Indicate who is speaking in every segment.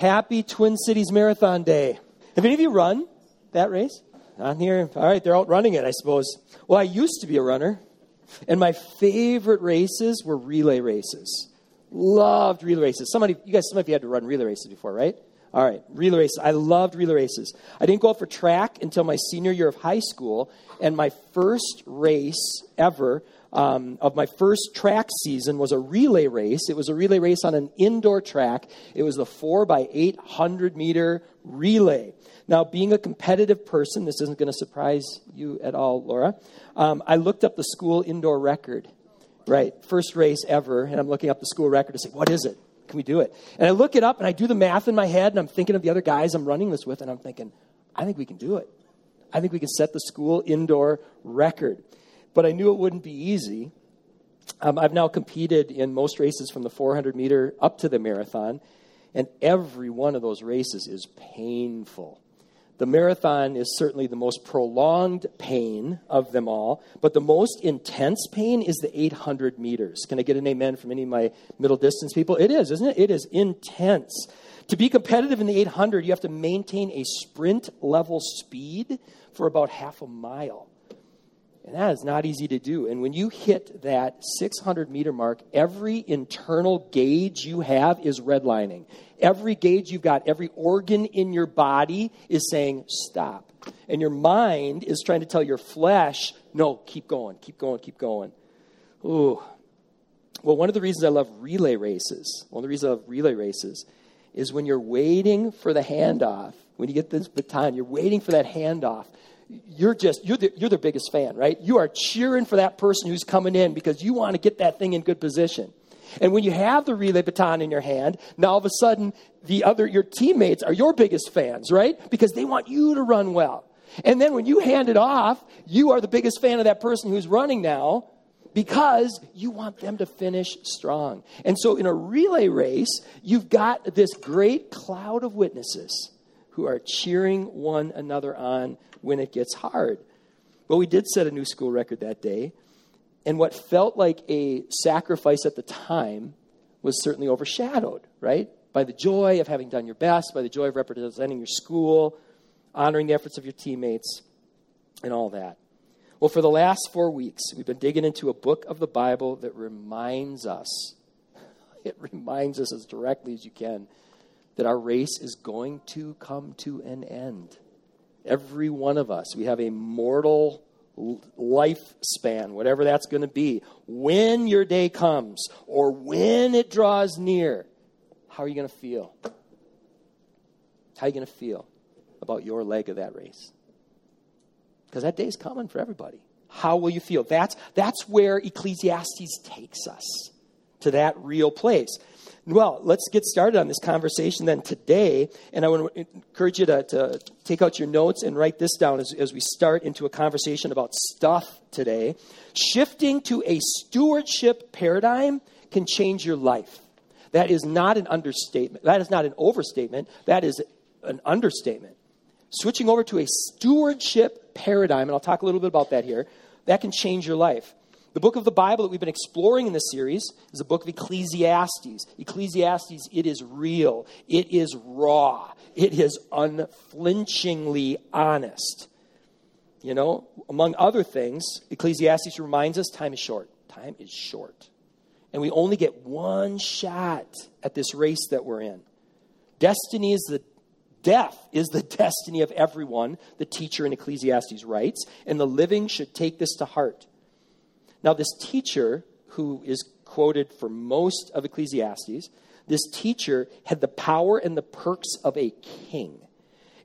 Speaker 1: Happy Twin Cities Marathon Day. Have any of you run that race? On here? All right, they're out running it, I suppose. Well, I used to be a runner, and my favorite races were relay races. Loved relay races. Somebody, you guys, some of you had to run relay races before, right? All right, relay races. I loved relay races. I didn't go out for track until my senior year of high school, and my first race ever um, of my first track season was a relay race. It was a relay race on an indoor track. It was the four by eight hundred meter relay. Now, being a competitive person, this isn't going to surprise you at all, Laura. Um, I looked up the school indoor record. Right, first race ever, and I'm looking up the school record to say, what is it? Can we do it? And I look it up and I do the math in my head and I'm thinking of the other guys I'm running this with and I'm thinking, I think we can do it. I think we can set the school indoor record. But I knew it wouldn't be easy. Um, I've now competed in most races from the 400 meter up to the marathon, and every one of those races is painful. The marathon is certainly the most prolonged pain of them all, but the most intense pain is the 800 meters. Can I get an amen from any of my middle distance people? It is, isn't it? It is intense. To be competitive in the 800, you have to maintain a sprint level speed for about half a mile. And that is not easy to do. And when you hit that 600 meter mark, every internal gauge you have is redlining. Every gauge you've got, every organ in your body is saying, stop. And your mind is trying to tell your flesh, no, keep going, keep going, keep going. Ooh. Well, one of the reasons I love relay races, one of the reasons I love relay races, is when you're waiting for the handoff, when you get this baton, you're waiting for that handoff you're just you're the, you're the biggest fan right? You are cheering for that person who's coming in because you want to get that thing in good position. And when you have the relay baton in your hand now all of a sudden the other your teammates are your biggest fans right? Because they want you to run well. And then when you hand it off you are the biggest fan of that person who's running now because you want them to finish strong. And so in a relay race you've got this great cloud of witnesses who are cheering one another on when it gets hard. Well, we did set a new school record that day, and what felt like a sacrifice at the time was certainly overshadowed, right? By the joy of having done your best, by the joy of representing your school, honoring the efforts of your teammates, and all that. Well, for the last four weeks, we've been digging into a book of the Bible that reminds us, it reminds us as directly as you can, that our race is going to come to an end. Every one of us. We have a mortal lifespan, whatever that's going to be. When your day comes or when it draws near, how are you going to feel? How are you going to feel about your leg of that race? Because that day's coming for everybody. How will you feel? That's, that's where Ecclesiastes takes us to that real place. Well, let's get started on this conversation then today. And I want to encourage you to, to take out your notes and write this down as, as we start into a conversation about stuff today. Shifting to a stewardship paradigm can change your life. That is not an understatement. That is not an overstatement. That is an understatement. Switching over to a stewardship paradigm, and I'll talk a little bit about that here, that can change your life. The book of the Bible that we've been exploring in this series is the book of Ecclesiastes. Ecclesiastes, it is real, it is raw, it is unflinchingly honest. You know, among other things, Ecclesiastes reminds us time is short. Time is short. And we only get one shot at this race that we're in. Destiny is the death is the destiny of everyone, the teacher in Ecclesiastes writes, and the living should take this to heart. Now, this teacher, who is quoted for most of Ecclesiastes, this teacher had the power and the perks of a king.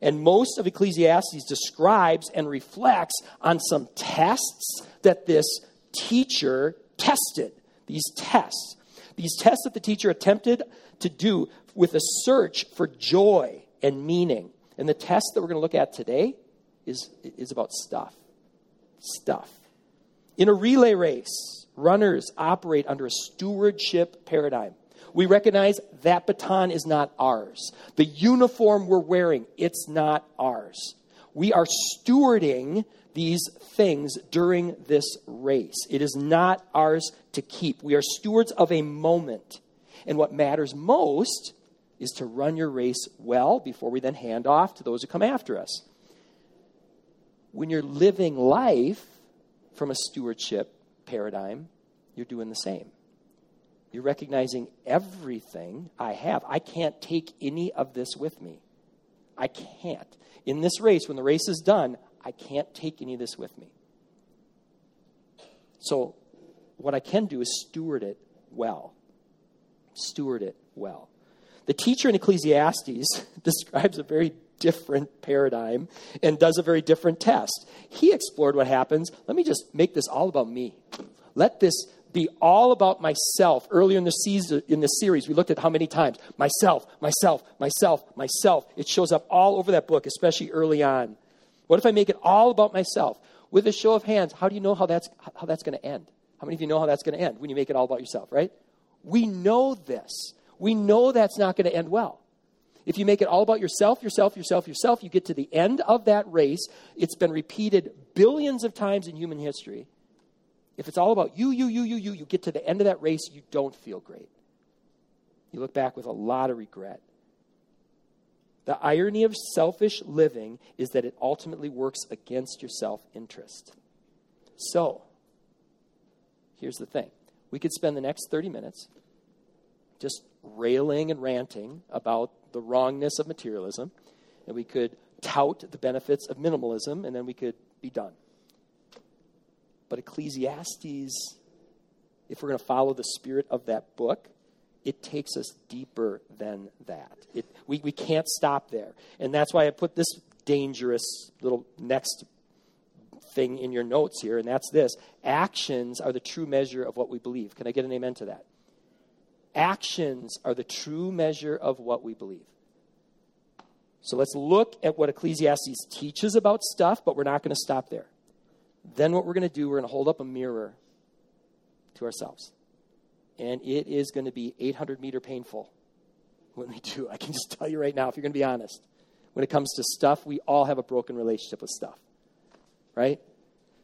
Speaker 1: And most of Ecclesiastes describes and reflects on some tests that this teacher tested. These tests. These tests that the teacher attempted to do with a search for joy and meaning. And the test that we're going to look at today is, is about stuff. Stuff. In a relay race, runners operate under a stewardship paradigm. We recognize that baton is not ours. The uniform we're wearing, it's not ours. We are stewarding these things during this race. It is not ours to keep. We are stewards of a moment. And what matters most is to run your race well before we then hand off to those who come after us. When you're living life from a stewardship paradigm, you're doing the same. You're recognizing everything I have. I can't take any of this with me. I can't. In this race, when the race is done, I can't take any of this with me. So, what I can do is steward it well. Steward it well. The teacher in Ecclesiastes describes a very different paradigm and does a very different test. He explored what happens. Let me just make this all about me. Let this be all about myself. Earlier in the, season, in the series, we looked at how many times myself, myself, myself, myself. It shows up all over that book, especially early on. What if I make it all about myself? With a show of hands, how do you know how that's, how that's going to end? How many of you know how that's going to end when you make it all about yourself, right? We know this. We know that's not going to end well. If you make it all about yourself, yourself, yourself, yourself, you get to the end of that race. It's been repeated billions of times in human history. If it's all about you, you, you, you, you, you get to the end of that race, you don't feel great. You look back with a lot of regret. The irony of selfish living is that it ultimately works against your self interest. So, here's the thing we could spend the next 30 minutes just railing and ranting about the wrongness of materialism, and we could tout the benefits of minimalism, and then we could be done. But Ecclesiastes, if we're going to follow the spirit of that book, it takes us deeper than that. It, we, we can't stop there. And that's why I put this dangerous little next thing in your notes here, and that's this actions are the true measure of what we believe. Can I get an amen to that? Actions are the true measure of what we believe. So let's look at what Ecclesiastes teaches about stuff, but we're not going to stop there. Then what we're going to do, we're going to hold up a mirror to ourselves. And it is going to be 800 meter painful when we do. I can just tell you right now, if you're going to be honest, when it comes to stuff, we all have a broken relationship with stuff. Right?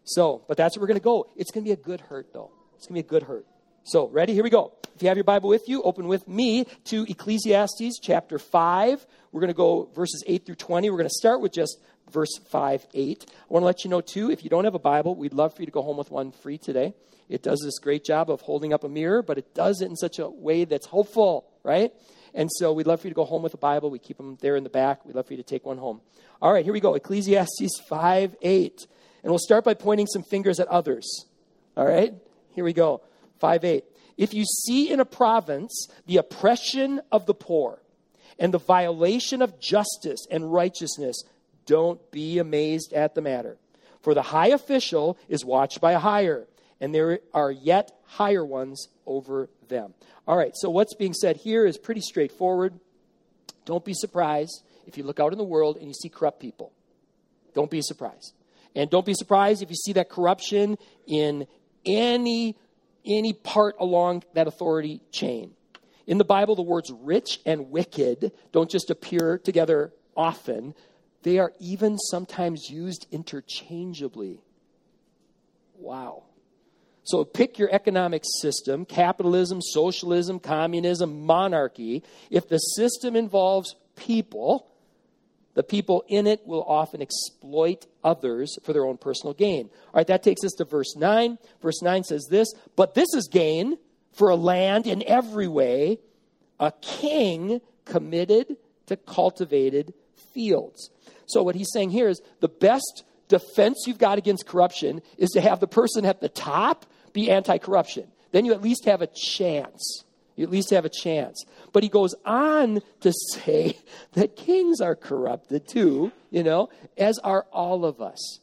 Speaker 1: So, but that's where we're going to go. It's going to be a good hurt, though. It's going to be a good hurt. So, ready? Here we go. If you have your Bible with you, open with me to Ecclesiastes chapter 5. We're going to go verses 8 through 20. We're going to start with just verse 5 8. I want to let you know, too, if you don't have a Bible, we'd love for you to go home with one free today. It does this great job of holding up a mirror, but it does it in such a way that's hopeful, right? And so we'd love for you to go home with a Bible. We keep them there in the back. We'd love for you to take one home. All right, here we go Ecclesiastes 5 8. And we'll start by pointing some fingers at others. All right, here we go. 5 8. If you see in a province the oppression of the poor and the violation of justice and righteousness, don't be amazed at the matter. For the high official is watched by a higher, and there are yet higher ones over them. All right, so what's being said here is pretty straightforward. Don't be surprised if you look out in the world and you see corrupt people. Don't be surprised. And don't be surprised if you see that corruption in any any part along that authority chain. In the Bible, the words rich and wicked don't just appear together often, they are even sometimes used interchangeably. Wow. So pick your economic system capitalism, socialism, communism, monarchy. If the system involves people, the people in it will often exploit others for their own personal gain. All right, that takes us to verse 9. Verse 9 says this But this is gain for a land in every way, a king committed to cultivated fields. So, what he's saying here is the best defense you've got against corruption is to have the person at the top be anti corruption. Then you at least have a chance. You at least have a chance. But he goes on to say that kings are corrupted too, you know, as are all of us.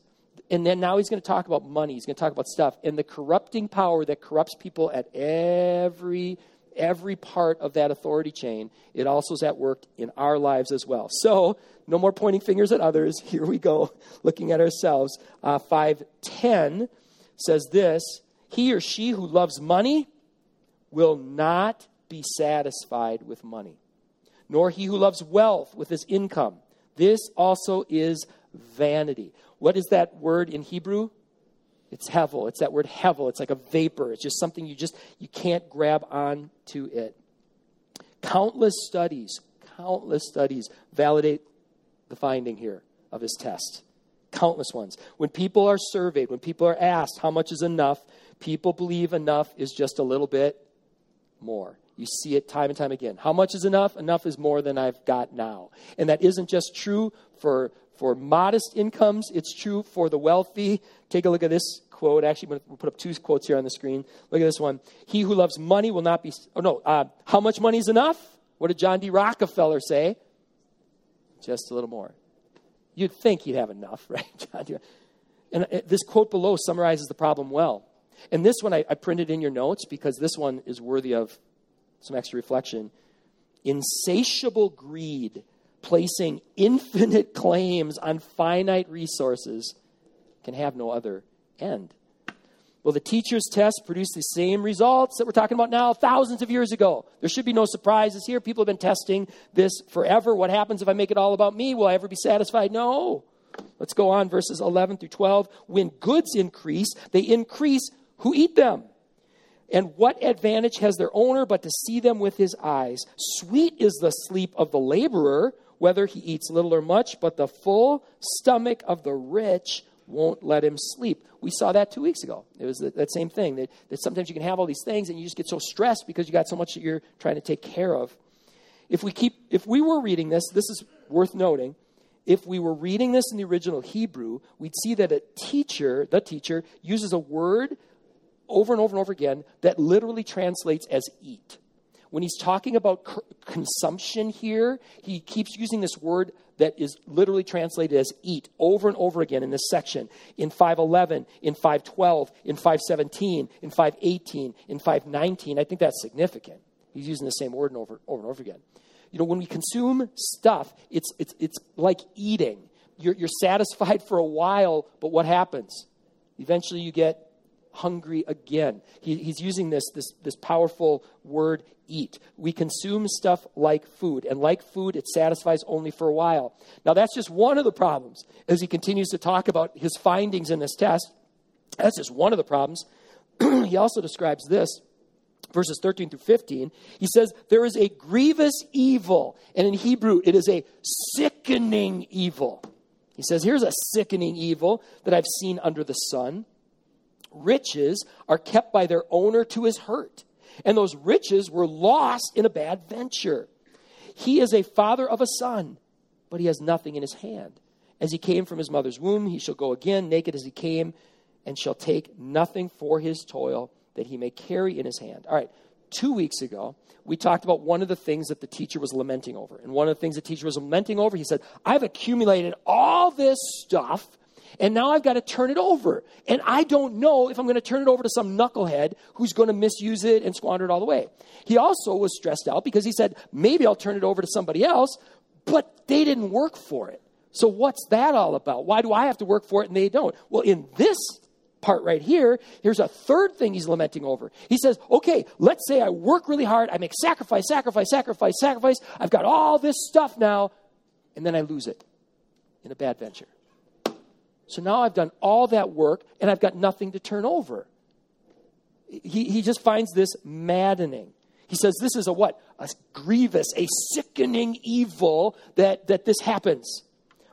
Speaker 1: And then now he's going to talk about money. He's going to talk about stuff and the corrupting power that corrupts people at every every part of that authority chain. It also is at work in our lives as well. So no more pointing fingers at others. Here we go, looking at ourselves. Uh, Five ten says this: He or she who loves money will not be satisfied with money, nor he who loves wealth with his income. This also is vanity. What is that word in Hebrew? It's hevel. It's that word hevel. It's like a vapor. It's just something you just you can't grab on to it. Countless studies, countless studies validate the finding here of his test. Countless ones. When people are surveyed, when people are asked how much is enough, people believe enough is just a little bit more. You see it time and time again. How much is enough? Enough is more than I've got now. And that isn't just true for, for modest incomes, it's true for the wealthy. Take a look at this quote. Actually, we'll put up two quotes here on the screen. Look at this one. He who loves money will not be. Oh, no. Uh, how much money is enough? What did John D. Rockefeller say? Just a little more. You'd think he'd have enough, right? John D. And uh, this quote below summarizes the problem well. And this one I, I printed in your notes because this one is worthy of some extra reflection. Insatiable greed, placing infinite claims on finite resources, can have no other end. Well, the teacher's test produced the same results that we're talking about now thousands of years ago. There should be no surprises here. People have been testing this forever. What happens if I make it all about me? Will I ever be satisfied? No. Let's go on, verses 11 through 12. When goods increase, they increase who eat them. And what advantage has their owner but to see them with his eyes? Sweet is the sleep of the laborer, whether he eats little or much, but the full stomach of the rich won't let him sleep. We saw that two weeks ago. It was that, same thing that, that sometimes you can have all these things and you just get so stressed because you got so much that you're trying to take care of. If we keep, if we were reading this, this is worth noting. If we were reading this in the original Hebrew, we'd see that a teacher, the teacher, uses a word over and over and over again that literally translates as eat. When he's talking about c- consumption here, he keeps using this word that is literally translated as eat over and over again in this section. In 511, in 512, in 517, in 518, in 519. I think that's significant. He's using the same word over, over and over again. You know, when we consume stuff, it's, it's, it's like eating. You're, you're satisfied for a while, but what happens? Eventually you get hungry again. He, he's using this, this, this powerful word, eat. We consume stuff like food, and like food, it satisfies only for a while. Now, that's just one of the problems as he continues to talk about his findings in this test. That's just one of the problems. he also describes this verses 13 through 15, he says, There is a grievous evil. And in Hebrew, it is a sickening evil. He says, Here's a sickening evil that I've seen under the sun riches are kept by their owner to his hurt. And those riches were lost in a bad venture. He is a father of a son, but he has nothing in his hand. As he came from his mother's womb, he shall go again, naked as he came, and shall take nothing for his toil that he may carry in his hand. All right, two weeks ago, we talked about one of the things that the teacher was lamenting over. And one of the things the teacher was lamenting over, he said, I've accumulated all this stuff and now I've got to turn it over. And I don't know if I'm going to turn it over to some knucklehead who's going to misuse it and squander it all the way. He also was stressed out because he said, maybe I'll turn it over to somebody else, but they didn't work for it. So what's that all about? Why do I have to work for it and they don't? Well, in this part right here, here's a third thing he's lamenting over. He says, okay, let's say I work really hard, I make sacrifice, sacrifice, sacrifice, sacrifice, I've got all this stuff now, and then I lose it in a bad venture. So now I've done all that work and I've got nothing to turn over. He, he just finds this maddening. He says this is a what? A grievous, a sickening evil that, that this happens.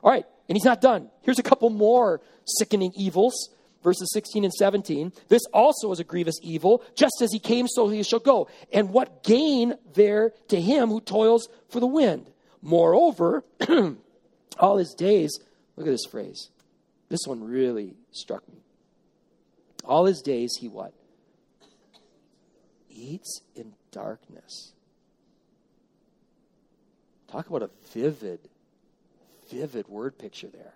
Speaker 1: All right, and he's not done. Here's a couple more sickening evils. Verses 16 and 17. This also is a grievous evil. Just as he came, so he shall go. And what gain there to him who toils for the wind? Moreover, all his days, look at this phrase this one really struck me. All his days, he what? Eats in darkness. Talk about a vivid, vivid word picture there.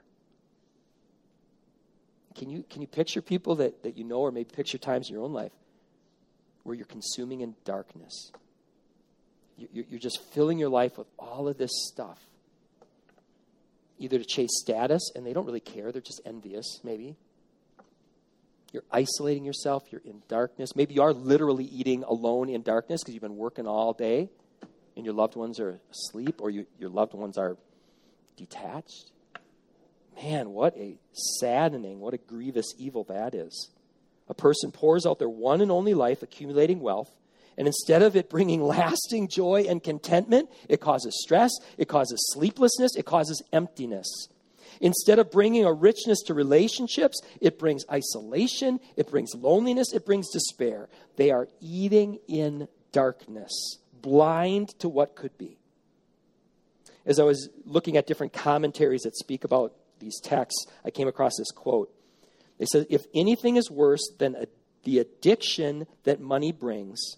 Speaker 1: Can you, can you picture people that, that you know, or maybe picture times in your own life where you're consuming in darkness? You're, just filling your life with all of this stuff either to chase status, and they don't really care, they're just envious, maybe. You're isolating yourself, you're in darkness. Maybe you are literally eating alone in darkness because you've been working all day and your loved ones are asleep or you, your loved ones are detached. Man, what a saddening, what a grievous evil that is. A person pours out their one and only life, accumulating wealth, And instead of it bringing lasting joy and contentment, it causes stress, it causes sleeplessness, it causes emptiness. Instead of bringing a richness to relationships, it brings isolation, it brings loneliness, it brings despair. They are eating in darkness, blind to what could be. As I was looking at different commentaries that speak about these texts, I came across this quote. They said, If anything is worse than a, the addiction that money brings,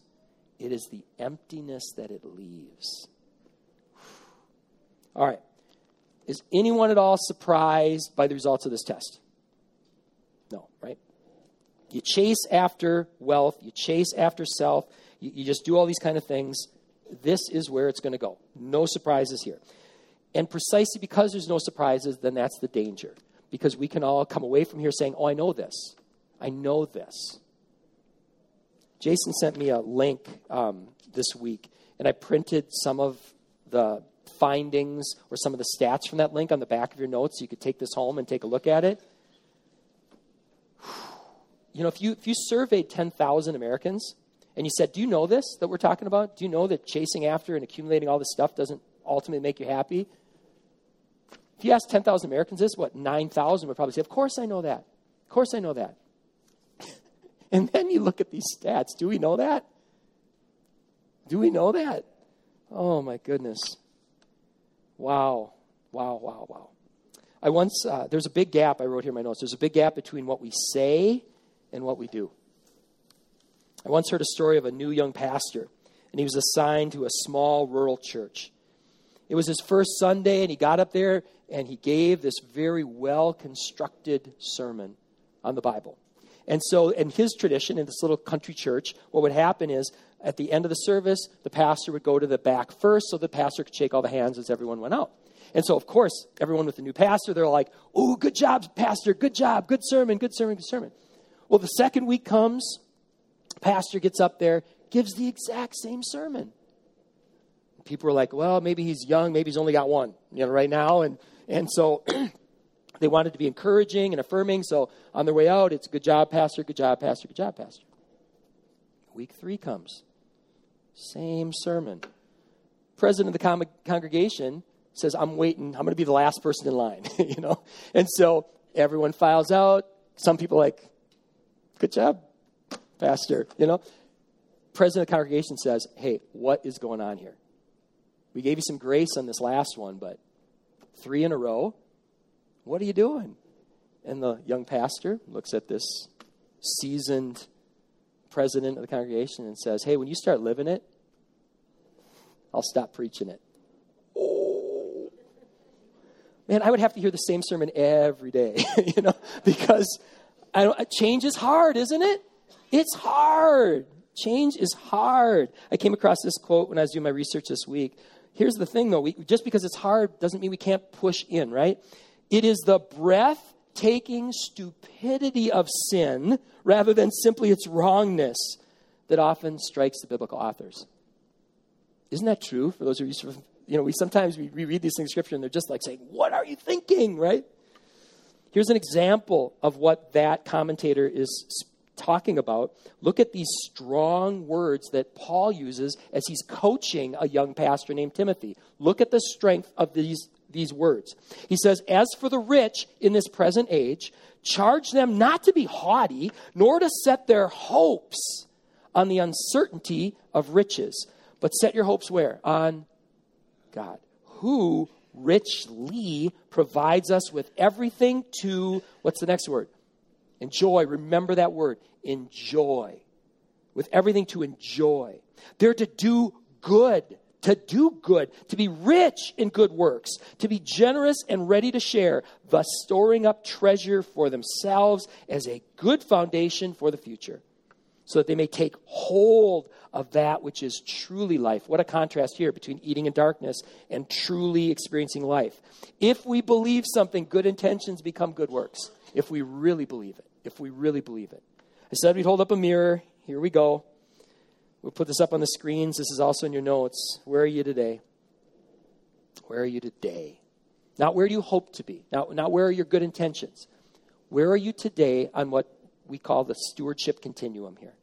Speaker 1: it is the emptiness that it leaves. All right. Is anyone at all surprised by the results of this test? No, right? You chase after wealth, you chase after self, you, you just do all these kind of things. This is where it's going to go. No surprises here. And precisely because there's no surprises, then that's the danger. Because we can all come away from here saying, Oh, I know this. I know this. Jason sent me a link um, this week, and I printed some of the findings or some of the stats from that link on the back of your notes so you could take this home and take a look at it. You know, if you, if you surveyed 10,000 Americans and you said, Do you know this that we're talking about? Do you know that chasing after and accumulating all this stuff doesn't ultimately make you happy? If you ask 10,000 Americans this, what, 9,000 would probably say, Of course I know that. Of course I know that. And then you look at these stats. Do we know that? Do we know that? Oh my goodness. Wow. Wow, wow, wow. I once, uh, there's a big gap, I wrote here in my notes. There's a big gap between what we say and what we do. I once heard a story of a new young pastor, and he was assigned to a small rural church. It was his first Sunday, and he got up there and he gave this very well constructed sermon on the Bible. And so, in his tradition, in this little country church, what would happen is at the end of the service, the pastor would go to the back first so the pastor could shake all the hands as everyone went out. And so, of course, everyone with the new pastor, they're like, oh, good job, pastor, good job, good sermon, good sermon, good sermon. Well, the second week comes, pastor gets up there, gives the exact same sermon. People are like, well, maybe he's young, maybe he's only got one, you know, right now. And, and so they wanted to be encouraging and affirming. So on their way out, it's good job, pastor, good job, pastor, good job, pastor. Week three comes. Same sermon. President of the congregation says, I'm waiting. I'm going to be the last person in line, you know? And so everyone files out. Some people like, good job, pastor, you know? President of the congregation says, hey, what is going on here? We gave you some grace on this last one, but three in a row? What are you doing? And the young pastor looks at this seasoned president of the congregation and says, Hey, when you start living it, I'll stop preaching it. Oh. Man, I would have to hear the same sermon every day, you know, because change is hard, isn't it? It's hard. Change is hard. I came across this quote when I was doing my research this week. Here's the thing, though. We, just because it's hard doesn't mean we can't push in, right? It is the breath taking stupidity of sin rather than simply its wrongness that often strikes the biblical authors. Isn't that true for those of you you know, we sometimes we read these things in scripture and they're just like saying, What are you thinking? Right? Here's an example of what that commentator is talking about. Look at these strong words that Paul uses as he's coaching a young pastor named Timothy. Look at the strength of these these words. He says, As for the rich in this present age, charge them not to be haughty, nor to set their hopes on the uncertainty of riches, but set your hopes where? On God, who richly provides us with everything to, what's the next word? Enjoy. Remember that word. Enjoy. With everything to enjoy. They're to do good to do good, to be rich in good works, to be generous and ready to share, thus storing up treasure for themselves as a good foundation for the future, so that they may take hold of that which is truly life. What a contrast here between eating in darkness and truly experiencing life. If we believe something, good intentions become good works. If we really believe it. If we really believe it. I said we'd hold up a mirror. Here we go. We'll put this up on the screens. This is also in your notes. Where are you today? Where are you today? Not where do you hope to be? Not, not where are your good intentions? Where are you today on what we call the stewardship continuum here?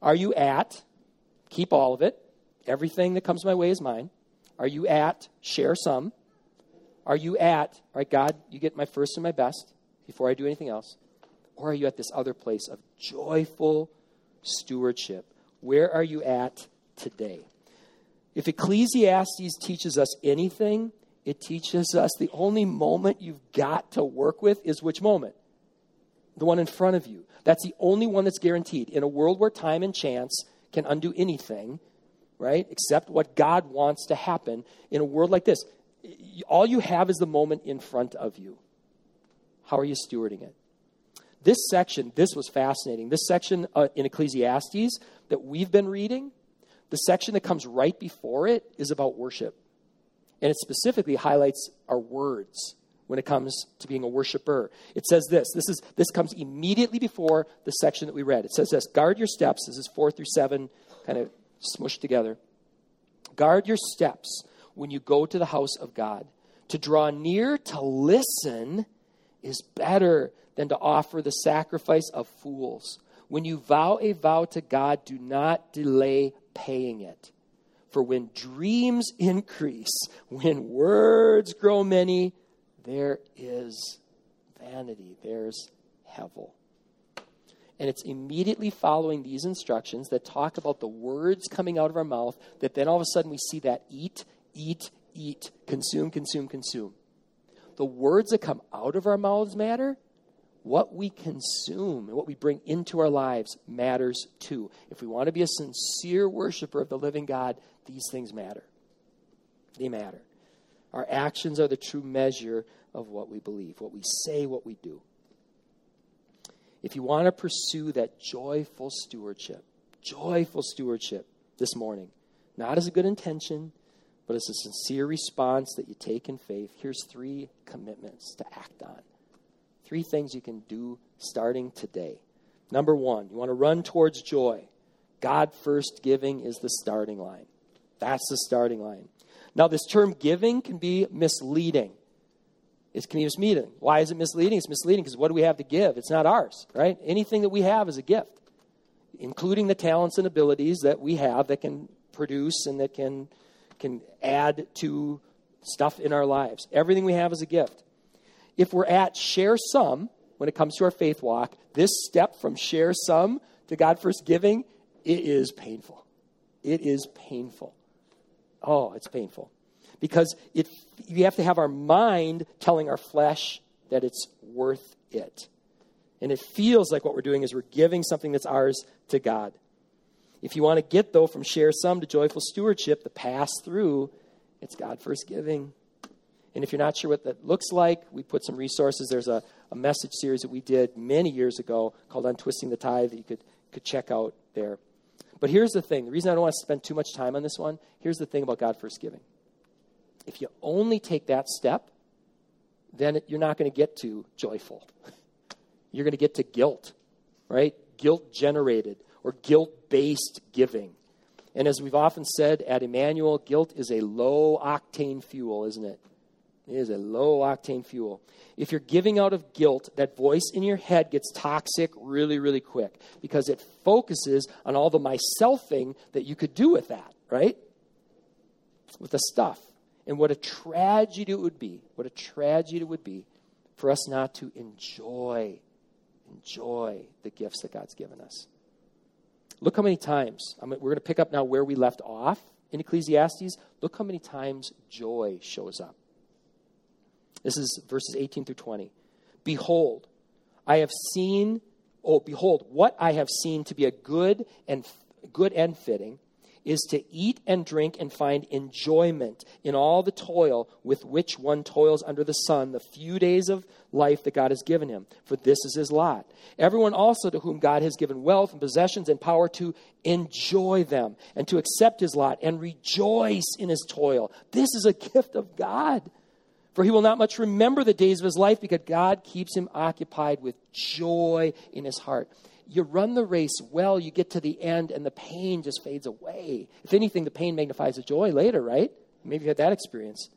Speaker 1: Are you at keep all of it. Everything that comes my way is mine. Are you at share some? Are you at, all right, God, you get my first and my best before I do anything else? Or are you at this other place of joyful stewardship? Where are you at today? If Ecclesiastes teaches us anything, it teaches us the only moment you've got to work with is which moment? The one in front of you. That's the only one that's guaranteed. In a world where time and chance can undo anything, right? Except what God wants to happen. In a world like this, all you have is the moment in front of you. How are you stewarding it? This section, this was fascinating. This section uh, in Ecclesiastes that we've been reading, the section that comes right before it is about worship. And it specifically highlights our words when it comes to being a worshiper. It says this. This is this comes immediately before the section that we read. It says this, guard your steps. This is 4 through 7 kind of smushed together. Guard your steps when you go to the house of God. To draw near to listen is better than to offer the sacrifice of fools. When you vow a vow to God, do not delay paying it. For when dreams increase, when words grow many, there is vanity, there's hevel. And it's immediately following these instructions that talk about the words coming out of our mouth that then all of a sudden we see that eat, eat, eat, consume, consume, consume. The words that come out of our mouths matter. What we consume and what we bring into our lives matters too. If we want to be a sincere worshiper of the living God, these things matter. They matter. Our actions are the true measure of what we believe, what we say, what we do. If you want to pursue that joyful stewardship, joyful stewardship this morning, not as a good intention, but as a sincere response that you take in faith, here's three commitments to act on. Three things you can do starting today. Number one, you want to run towards joy. God first giving is the starting line. That's the starting line. Now, this term giving can be misleading. It can be misleading. Why is it misleading? It's misleading because what do we have to give? It's not ours, right? Anything that we have is a gift, including the talents and abilities that we have that can produce and that can, can add to stuff in our lives. Everything we have is a gift. If we're at share some when it comes to our faith walk, this step from share some to God first giving, it is painful. It is painful. Oh, it's painful. Because it, you have to have our mind telling our flesh that it's worth it. And it feels like what we're doing is we're giving something that's ours to God. If you want to get, though, from share some to joyful stewardship, the pass through, it's God first giving. And if you're not sure what that looks like, we put some resources. There's a, a message series that we did many years ago called Untwisting the Tithe that you could, could check out there. But here's the thing the reason I don't want to spend too much time on this one, here's the thing about God first giving. If you only take that step, then you're not going to get to joyful. You're going to get to guilt, right? Guilt generated or guilt based giving. And as we've often said at Emmanuel, guilt is a low octane fuel, isn't it? It is a low octane fuel. If you're giving out of guilt, that voice in your head gets toxic really, really quick because it focuses on all the myselfing that you could do with that, right? With the stuff. And what a tragedy it would be, what a tragedy it would be for us not to enjoy, enjoy the gifts that God's given us. Look how many times, I mean, we're going to pick up now where we left off in Ecclesiastes. Look how many times joy shows up. This is verses 18 through 20. Behold, I have seen, oh, behold, what I have seen to be a good and good and fitting is to eat and drink and find enjoyment in all the toil with which one toils under the sun, the few days of life that God has given him, for this is his lot. Everyone also to whom God has given wealth and possessions and power to enjoy them and to accept his lot and rejoice in his toil. This is a gift of God. For he will not much remember the days of his life because God keeps him occupied with joy in his heart. You run the race well, you get to the end, and the pain just fades away. If anything, the pain magnifies the joy later, right? Maybe you had that experience.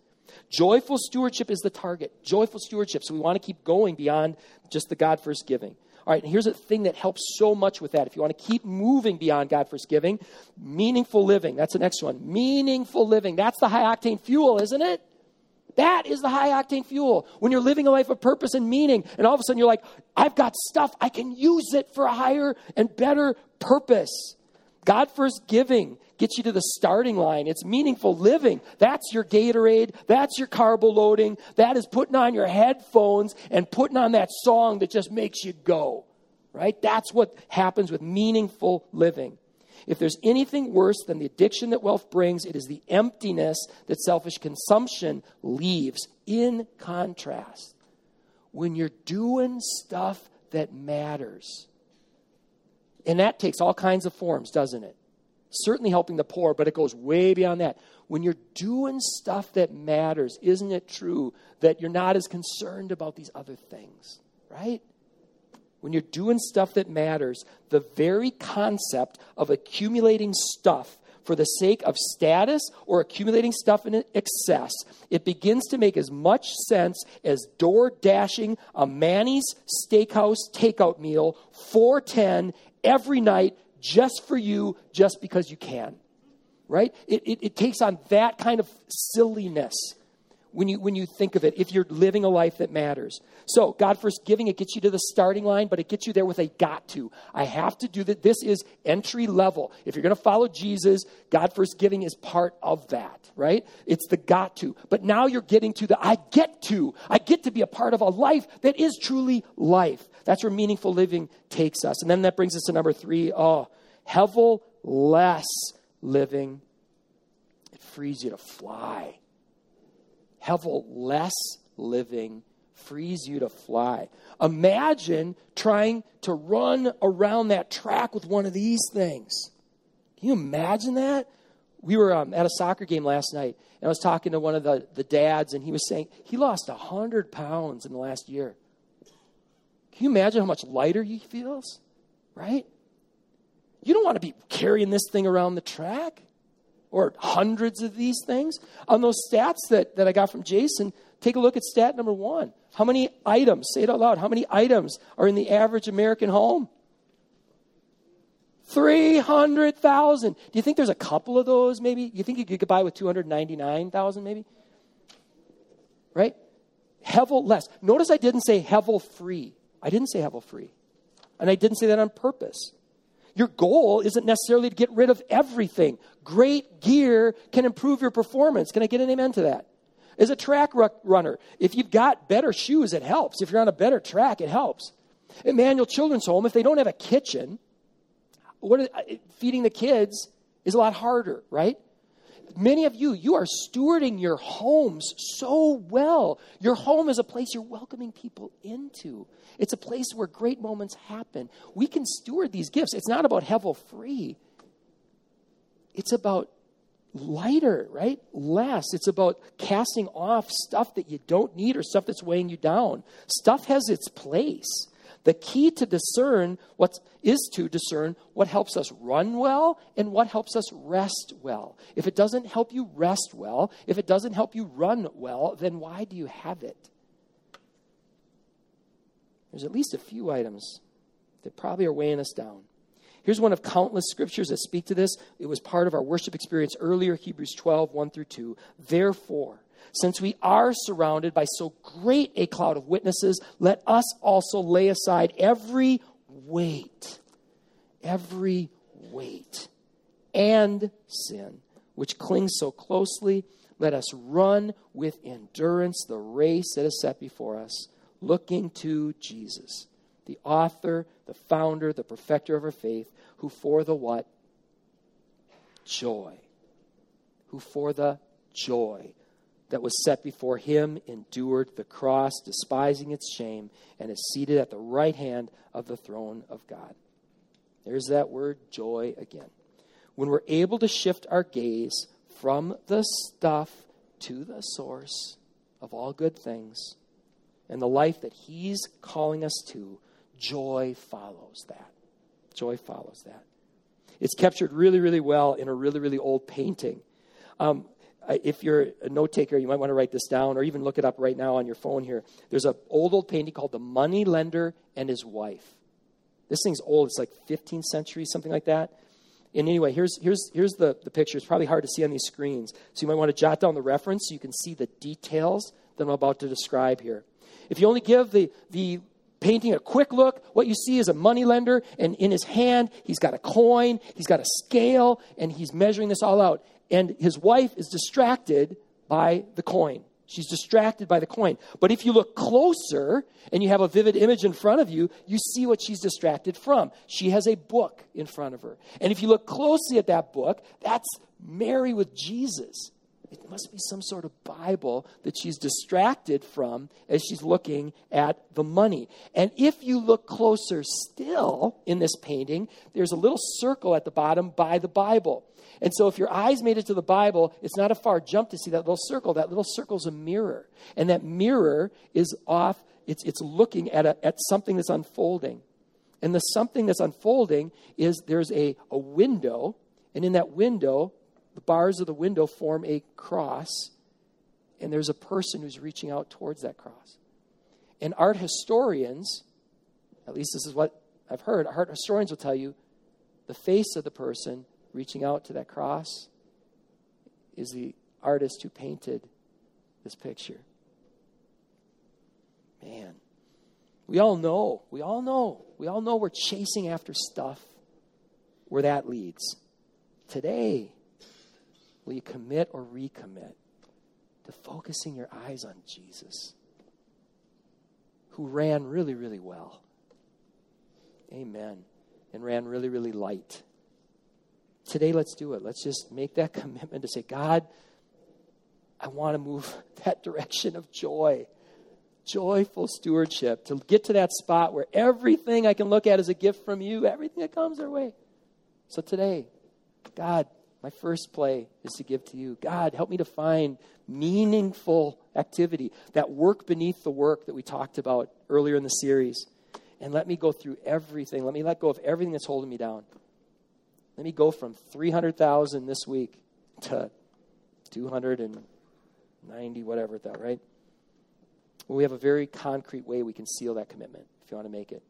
Speaker 1: Joyful stewardship is the target. Joyful stewardship. So we want to keep going beyond just the God first giving. All right, and here's a thing that helps so much with that. If you want to keep moving beyond God first giving, meaningful living. That's the next one. Meaningful living. That's the high octane fuel, isn't it? That is the high octane fuel. When you're living a life of purpose and meaning, and all of a sudden you're like, I've got stuff, I can use it for a higher and better purpose. God first giving gets you to the starting line. It's meaningful living. That's your Gatorade. That's your carbo loading. That is putting on your headphones and putting on that song that just makes you go. Right? That's what happens with meaningful living. If there's anything worse than the addiction that wealth brings, it is the emptiness that selfish consumption leaves. In contrast, when you're doing stuff that matters, and that takes all kinds of forms, doesn't it? Certainly helping the poor, but it goes way beyond that. When you're doing stuff that matters, isn't it true that you're not as concerned about these other things, right? When you're doing stuff that matters, the very concept of accumulating stuff for the sake of status or accumulating stuff in excess, it begins to make as much sense as door dashing a Manny's Steakhouse takeout meal, 410 every night just for you, just because you can. Right? It, it, it takes on that kind of silliness when you, when you think of it, if you're living a life that matters. So, God first giving, it gets you to the starting line, but it gets you there with a got to. I have to do that. This is entry level. If you're going to follow Jesus, God first giving is part of that, right? It's the got to. But now you're getting to the I get to. I get to be a part of a life that is truly life. That's where meaningful living takes us. And then that brings us to number three. Oh, hevel less living. It frees you to fly. Hevel less living frees you to fly. Imagine trying to run around that track with one of these things. Can you imagine that? We were um, at a soccer game last night, and I was talking to one of the, the dads, and he was saying he lost 100 pounds in the last year. Can you imagine how much lighter he feels? Right? You don't want to be carrying this thing around the track or hundreds of these things. On those stats that, that I got from Jason, take a look at stat number one. How many items, say it out loud, how many items are in the average American home? 300,000. Do you think there's a couple of those maybe? You think you could buy with 299,000 maybe? Right? Hevel less. Notice I didn't say Hevel free. I didn't say Hevel free. And I didn't say that on purpose. Your goal isn't necessarily to get rid of everything. Great gear can improve your performance. Can I get an amen to that? As a track runner, if you've got better shoes, it helps. If you're on a better track, it helps. Emmanuel Children's Home, if they don't have a kitchen, what are, uh, feeding the kids is a lot harder, right? Many of you, you are stewarding your homes so well. Your home is a place you're welcoming people into. It's a place where great moments happen. We can steward these gifts. It's not about Hevel free, it's about lighter, right? Less. It's about casting off stuff that you don't need or stuff that's weighing you down. Stuff has its place. The key to discern what is to discern what helps us run well and what helps us rest well. If it doesn't help you rest well, if it doesn't help you run well, then why do you have it? There's at least a few items that probably are weighing us down. Here's one of countless scriptures that speak to this. It was part of our worship experience earlier, Hebrews 12, 1 through 2. Therefore, since we are surrounded by so great a cloud of witnesses, let us also lay aside every weight, every weight, and sin, which clings so closely. Let us run with endurance the race that is set before us looking to Jesus, the author, the founder, the perfecter of our faith, who for the what? Joy. Who for the joy that was set before him endured the cross, despising its shame, and is seated at the right hand of the throne of God. There's that word joy again. When we're able to shift our gaze from the stuff to the source of all good things, and the life that He's calling us to, joy follows that. Joy follows that. It's captured really, really well in a really, really old painting. Um, if you're a note taker, you might want to write this down or even look it up right now on your phone here. There's an old, old painting called The Money Lender and His Wife. This thing's old. It's like 15th century, something like that. And anyway, here's, here's, here's the, the picture. It's probably hard to see on these screens. So you might want to jot down the reference so you can see the details that I'm about to describe here. If you only give the, the painting a quick look, what you see is a moneylender, and in his hand, he's got a coin, he's got a scale, and he's measuring this all out. And his wife is distracted by the coin. She's distracted by the coin. But if you look closer and you have a vivid image in front of you, you see what she's distracted from. She has a book in front of her. And if you look closely at that book, that's Mary with Jesus. It must be some sort of Bible that she's distracted from as she's looking at the money. And if you look closer still in this painting, there's a little circle at the bottom by the Bible. And so if your eyes made it to the Bible, it's not a far jump to see that little circle. That little circle is a mirror. And that mirror is off, it's, it's looking at, a, at something that's unfolding. And the something that's unfolding is there's a, a window, and in that window, the bars of the window form a cross, and there's a person who's reaching out towards that cross. And art historians, at least this is what I've heard, art historians will tell you the face of the person reaching out to that cross is the artist who painted this picture. Man, we all know, we all know, we all know we're chasing after stuff where that leads. Today, will you commit or recommit to focusing your eyes on Jesus, who ran really, really well? Amen. And ran really, really light. Today, let's do it. Let's just make that commitment to say, God, I want to move that direction of joy, joyful stewardship, to get to that spot where everything I can look at is a gift from you, everything that comes our way. So today, God, my first play is to give to you. God, help me to find meaningful activity, that work beneath the work that we talked about earlier in the series. And let me go through everything. Let me let go of everything that's holding me down. Let me go from 300,000 this week to 290, whatever that, right? We have a very concrete way we can seal that commitment if you want to make it.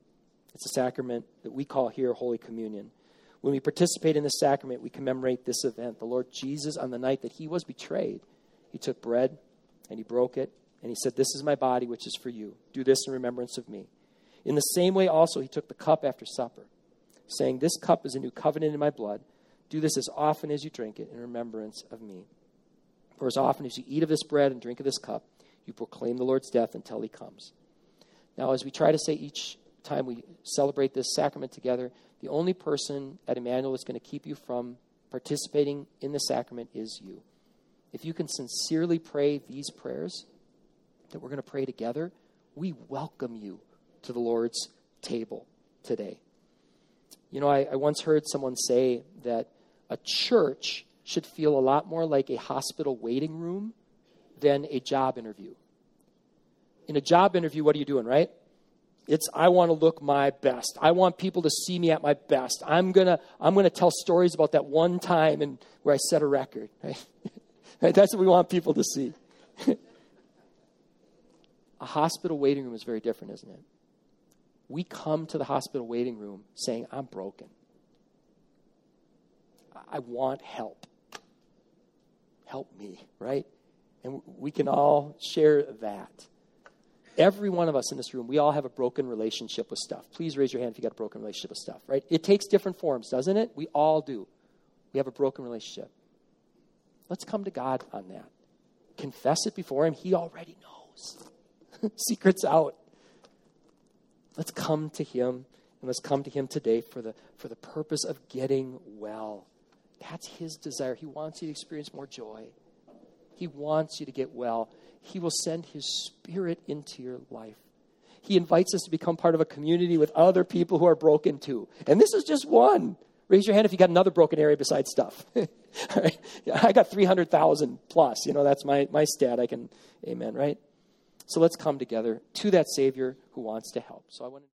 Speaker 1: It's a sacrament that we call here Holy Communion. When we participate in this sacrament, we commemorate this event. The Lord Jesus, on the night that he was betrayed, he took bread and he broke it, and he said, This is my body, which is for you. Do this in remembrance of me. In the same way, also, he took the cup after supper saying, This cup is a new covenant in my blood. Do this as often as you drink it in remembrance of me. For as often as you eat of this bread and drink of this cup, you proclaim the Lord's death until he comes. Now, as we try to say each time we celebrate this sacrament together, the only person at Emmanuel that's going to keep you from participating in the sacrament is you. If you can sincerely pray these prayers that we're going to pray together, we welcome you to the Lord's table today. You know, I, I once heard someone say that a church should feel a lot more like a hospital waiting room than a job interview. In a job interview, what are you doing, right? It's I want to look my best. I want people to see me at my best. I'm gonna I'm gonna tell stories about that one time and where I set a record. Right? That's what we want people to see. a hospital waiting room is very different, isn't it? we come to the hospital waiting room saying, I'm broken. I want help. Help me, right? And we can all share that. Every one of us in this room, we all have a broken relationship with stuff. Please raise your hand if you got a broken relationship with stuff, right? It takes different forms, doesn't it? We all do. We have a broken relationship. Let's come to God on that. Confess it before Him. He already knows. Secrets out. Let's come to him and let's come to him today for the, for the purpose of getting well. That's his desire. He wants you to experience more joy. He wants you to get well. He will send his spirit into your life. He invites us to become part of a community with other people who are broken too. And this is just one. Raise your hand if you got another broken area besides stuff. I got 300,000 plus. You know, that's my, my stat. I can, amen, right? So let's come together to that Savior who wants to help. So I want to.